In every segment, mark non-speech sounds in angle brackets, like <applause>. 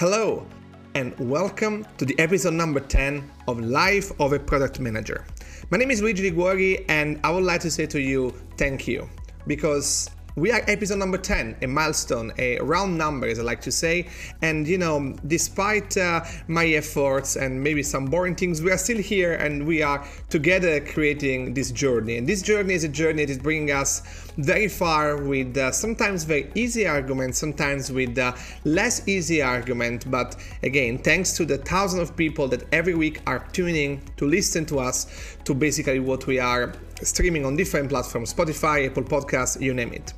Hello, and welcome to the episode number 10 of Life of a Product Manager. My name is Luigi Liguori, and I would like to say to you thank you because we are episode number 10, a milestone, a round number, as I like to say. And you know, despite uh, my efforts and maybe some boring things, we are still here and we are together creating this journey. And this journey is a journey that is bringing us very far with uh, sometimes very easy arguments, sometimes with uh, less easy argument. But again, thanks to the thousands of people that every week are tuning to listen to us, to basically what we are streaming on different platforms Spotify, Apple Podcasts, you name it.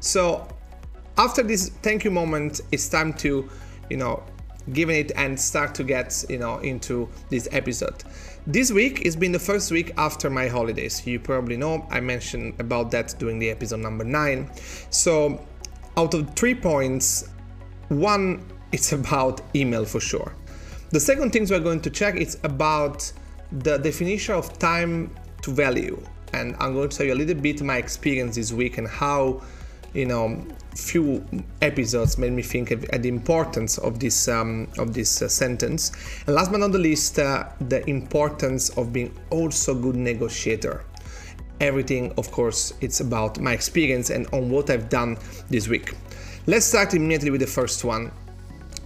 So after this thank you moment, it's time to, you know, give it and start to get, you know, into this episode. This week has been the first week after my holidays. You probably know I mentioned about that during the episode number nine. So out of three points, one it's about email for sure. The second things we're going to check is about the definition of time to value. And I'm going to tell you a little bit my experience this week and how you know few episodes made me think of, the importance of this um, of this uh, sentence. And last but not the least uh, the importance of being also good negotiator. Everything of course it's about my experience and on what i've done this week. Let's start immediately with the first one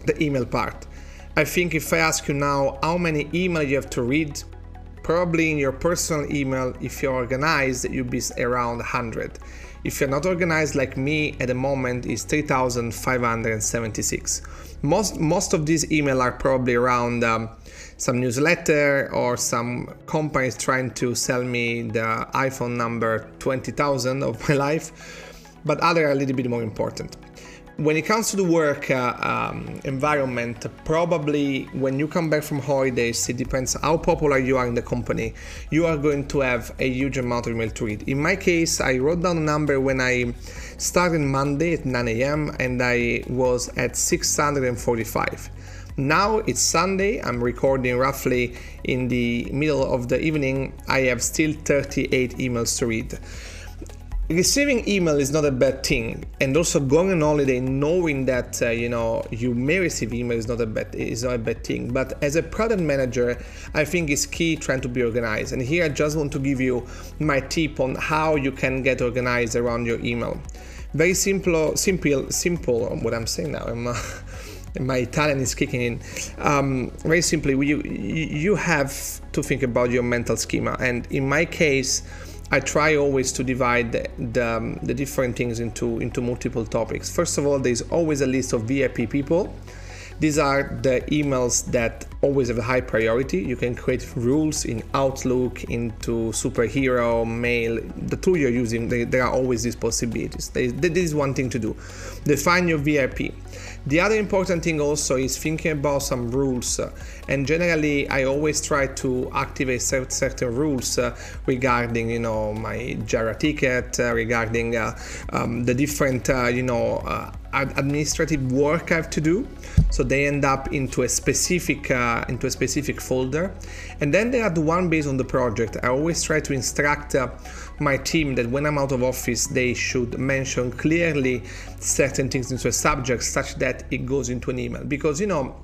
the email part. I think if i ask you now how many email you have to read probably in your personal email if you're organized you'll be around 100 if you're not organized like me at the moment is 3576 most most of these emails are probably around um, some newsletter or some companies trying to sell me the iphone number 20000 of my <laughs> life but other are a little bit more important when it comes to the work uh, um, environment, probably when you come back from holidays, it depends how popular you are in the company, you are going to have a huge amount of email to read. In my case, I wrote down a number when I started Monday at 9 a.m. and I was at 645. Now it's Sunday, I'm recording roughly in the middle of the evening. I have still 38 emails to read. Receiving email is not a bad thing, and also going on holiday knowing that uh, you know you may receive email is not a bad is not a bad thing. But as a product manager, I think it's key trying to be organized. And here I just want to give you my tip on how you can get organized around your email. Very simple, simple, simple. What I'm saying now, I'm, uh, <laughs> my Italian is kicking in. Um, very simply, you you have to think about your mental schema, and in my case I try always to divide the, the, um, the, different things into, into multiple topics. First of all, there's always a list of VIP people. These are the emails that always have a high priority. You can create rules in Outlook, into Superhero, Mail, the tool you're using. There are always these possibilities. This is one thing to do. Define your VIP. The other important thing also is thinking about some rules. And generally, I always try to activate certain rules uh, regarding, you know, my Jira ticket, uh, regarding uh, um, the different, uh, you know, uh, administrative work I have to do. So they end up into a specific uh, into a specific folder, and then they are the one based on the project. I always try to instruct uh, my team that when I'm out of office, they should mention clearly certain things into a subject such that it goes into an email. Because you know,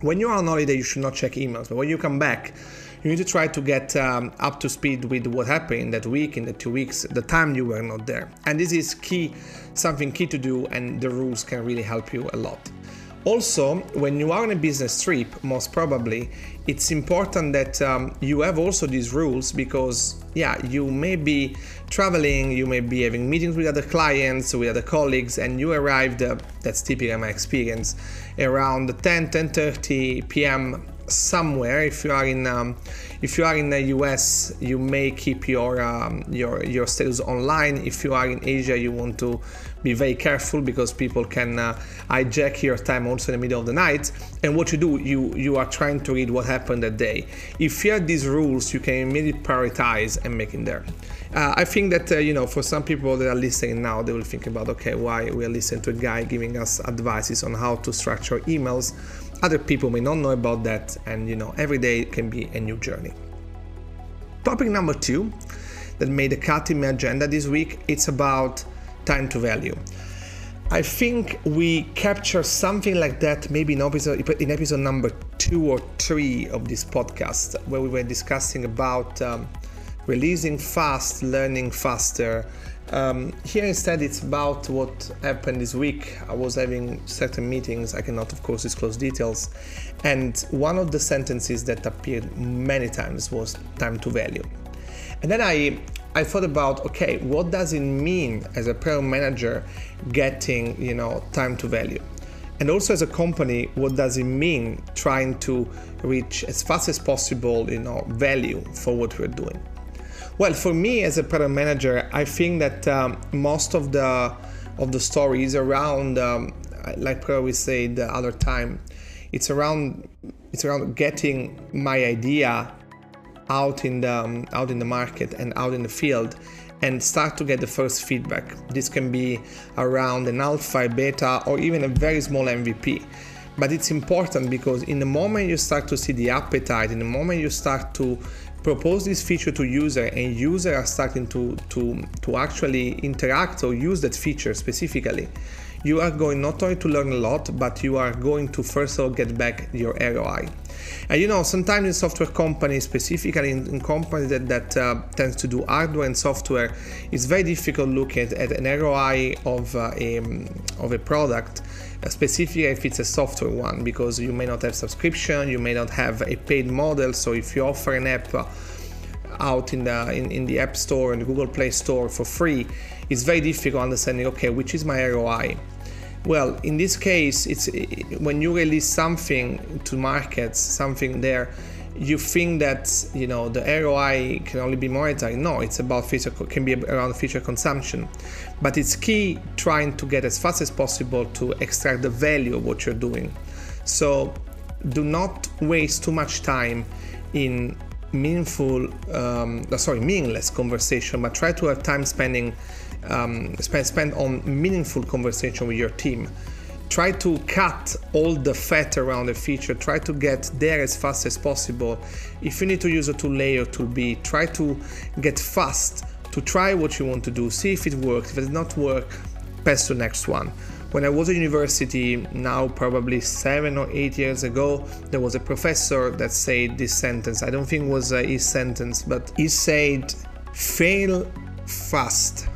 when you're on holiday, you should not check emails, but when you come back you need to try to get um, up to speed with what happened in that week, in the two weeks, the time you were not there. And this is key, something key to do, and the rules can really help you a lot. Also, when you are on a business trip, most probably, it's important that um, you have also these rules because, yeah, you may be traveling, you may be having meetings with other clients, with other colleagues, and you arrived, uh, that's typically my experience, around 10, 10.30 p.m somewhere. If you are in um, if you are in the US, you may keep your um, your your status online. If you are in Asia, you want to be very careful because people can uh, hijack your time also in the middle of the night. And what you do, you you are trying to read what happened that day. If you have these rules, you can immediately prioritize and make it there. Uh, I think that uh, you know for some people that are listening now, they will think about okay, why we are listening to a guy giving us advices on how to structure emails other people may not know about that, and you know, every day can be a new journey. Topic number two that made a cut in my agenda this week it's about time to value. I think we capture something like that maybe in episode, in episode number two or three of this podcast, where we were discussing about um, releasing fast, learning faster. Um, here instead, it's about what happened this week. I was having certain meetings, I cannot, of course, disclose details. And one of the sentences that appeared many times was time to value. And then I I thought about okay, what does it mean as a product manager getting you know time to value, and also as a company, what does it mean trying to reach as fast as possible you know value for what we're doing. Well, for me as a product manager, I think that um, most of the of the story is around, um, like we said the other time, it's around it's around getting my idea out in the um, out in the market and out in the field and start to get the first feedback. This can be around an alpha, beta, or even a very small MVP. But it's important because in the moment you start to see the appetite, in the moment you start to propose this feature to user and user are starting to, to, to actually interact or use that feature specifically, you are going not only to learn a lot, but you are going to first of all get back your ROI. And you know, sometimes in software companies, specifically in, in companies that, that uh, tends to do hardware and software, it's very difficult looking at, at an ROI of, uh, a, of a product uh, specifically if it's a software one because you may not have subscription you may not have a paid model. So if you offer an app uh, out in the in, in the app store and the google play store for free it's very difficult understanding okay which is my roi well in this case it's when you release something to markets something there you think that you know the ROI can only be monetary. No, it's about feature can be around feature consumption, but it's key trying to get as fast as possible to extract the value of what you're doing. So do not waste too much time in meaningful, um, sorry, meaningless conversation, but try to have time spending um, spend, spend on meaningful conversation with your team. Try to cut all the fat around the feature. Try to get there as fast as possible. If you need to use a tool A or tool B, try to get fast to try what you want to do. See if it works. If it does not work, pass to the next one. When I was at university, now probably seven or eight years ago, there was a professor that said this sentence. I don't think it was his sentence, but he said, fail fast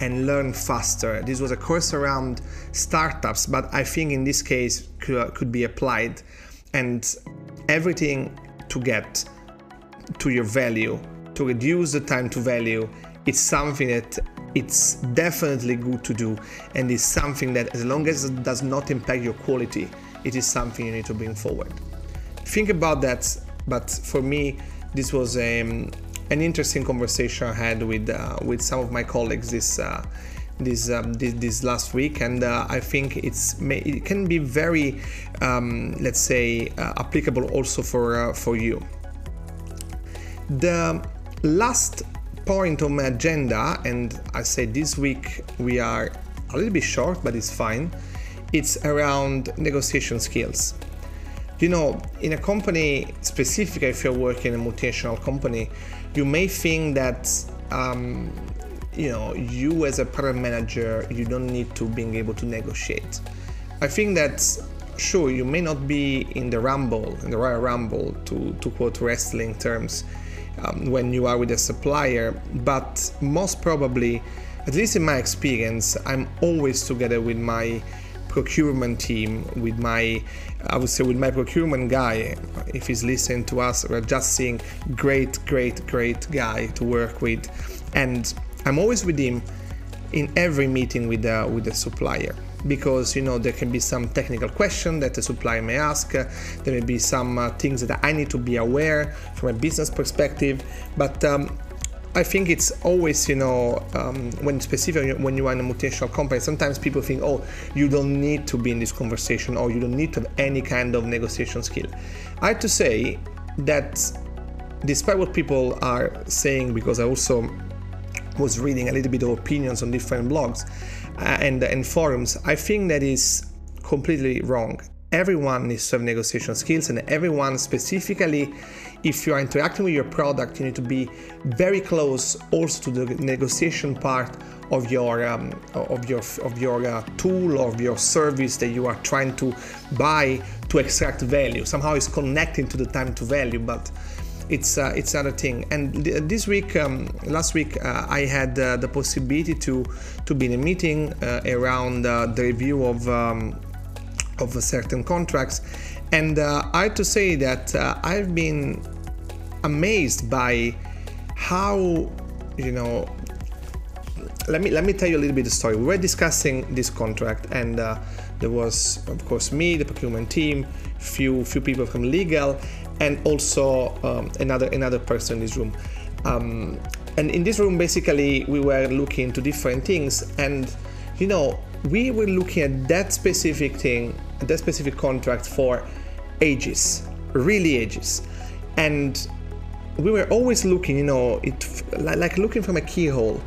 and learn faster. This was a course around startups, but I think in this case could, could be applied and everything to get to your value, to reduce the time to value, it's something that it's definitely good to do and it's something that as long as it does not impact your quality, it is something you need to bring forward. Think about that, but for me, this was um, an interesting conversation I had with uh, with some of my colleagues this uh, this, um, this, this last week, and uh, I think it's it can be very um, let's say uh, applicable also for uh, for you. The last point on my agenda, and I say this week we are a little bit short, but it's fine. It's around negotiation skills. You know, in a company, specifically if you're working in a multinational company, you may think that um, you know you as a product manager you don't need to being able to negotiate. I think that sure you may not be in the rumble, in the Royal Rumble, to, to quote wrestling terms, um, when you are with a supplier, but most probably, at least in my experience, I'm always together with my procurement team, with my, I would say, with my procurement guy. If he's listening to us, we're just seeing great, great, great guy to work with, and I'm always with him in every meeting with the with the supplier because you know there can be some technical question that the supplier may ask there may be some uh, things that i need to be aware from a business perspective but um, I think it's always, you know, um, when specifically when you are in a multinational company, sometimes people think, oh, you don't need to be in this conversation or you don't need to have any kind of negotiation skill. I have to say that despite what people are saying, because I also was reading a little bit of opinions on different blogs uh, and, and forums, I think that is completely wrong. Everyone needs have negotiation skills and everyone specifically if you are interacting with your product you need to be very close also to the negotiation part of your um, of your of your uh, tool or your service that you are trying to buy to extract value. Somehow it's connecting to the time to value but it's uh, it's another thing. And th- this week um, last week uh, i had uh, the possibility to to be in a meeting uh, around uh, the review of um, of certain contracts and uh, i have to say that i've been amazed by how you know let me let me tell you a little bit the story. We were discussing this contract, and uh, there was, of course, me, the procurement team, few few people from legal, and also um, another another person in this room. Um, and in this room, basically, we were looking into different things, and you know, we were looking at that specific thing, that specific contract for ages, really ages, and we were always looking, you know, it like looking from a keyhole.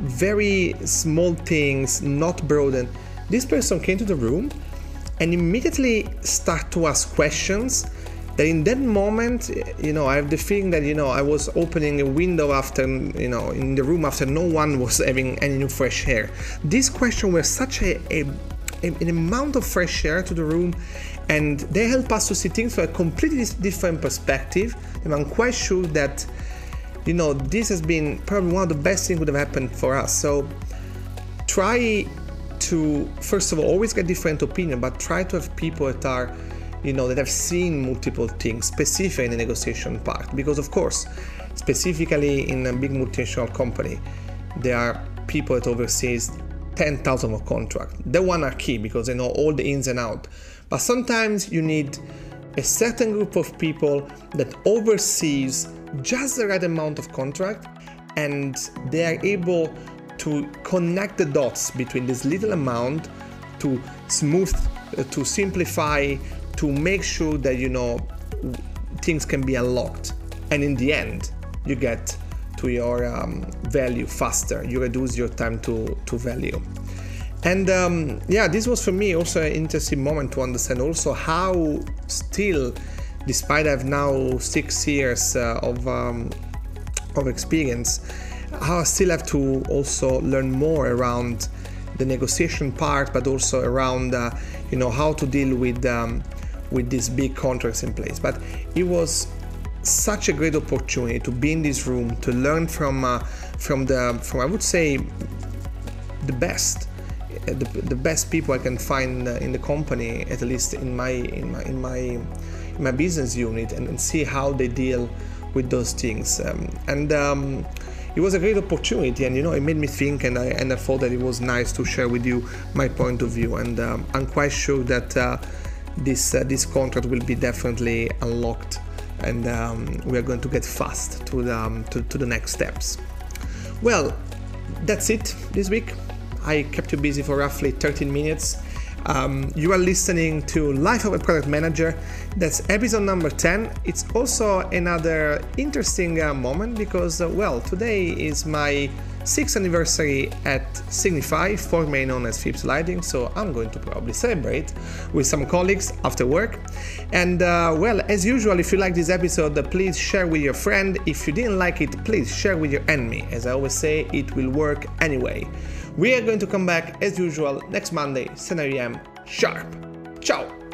Very small things, not broadened. This person came to the room and immediately start to ask questions that in that moment you know i have the feeling that you know i was opening a window after you know in the room after no one was <laughs> having any fresh air. These questions were such a, a, an amount of fresh air to the room and they help us to see things from a completely different perspective and i'm quite sure that you know, this has been probably one of the best things would have happened for us. So try to, first of all, always get different opinion, but try to have people that are, you know, that have seen multiple things, specific in the negotiation part. Because of course, specifically in a big multinational company, there are people that oversees 10,000 of contract. That one are key because they know all the ins and out. But sometimes you need a certain group of people that oversees just the right amount of contract and they are able to connect the dots between this little amount to smooth uh, to simplify to make sure that you know things can be unlocked and in the end you get to your um, value faster you reduce your time to, to value and um, yeah this was for me also an interesting moment to understand also how still despite I've now six years uh, of um, of experience, how I still have to also learn more around the negotiation part, but also around uh, you know how to deal with um, with these big contracts in place. But it was such a great opportunity to be in this room to learn from uh, from the from I would say the best the, the best people I can find uh, in the company at least in my in my in my my business unit and, and see how they deal with those things. Um, and um, it was a great opportunity, and you know, it made me think, and I and I thought that it was nice to share with you my point of view. And um, I'm quite sure that uh, this uh, this contract will be definitely unlocked, and um, we are going to get fast to the um, to, to the next steps. Well, that's it this week. I kept you busy for roughly 13 minutes. Um, you are listening to Life of a Product Manager. That's episode number 10. It's also another interesting uh, moment because, uh, well, today is my sixth anniversary at Signify, formerly known as Philips Lighting. So I'm going to probably celebrate with some colleagues after work. And uh, well, as usual, if you like this episode, uh, please share with your friend. If you didn't like it, please share with your enemy. As I always say, it will work anyway. We are going to come back as usual next Monday, 7 am sharp. Ciao!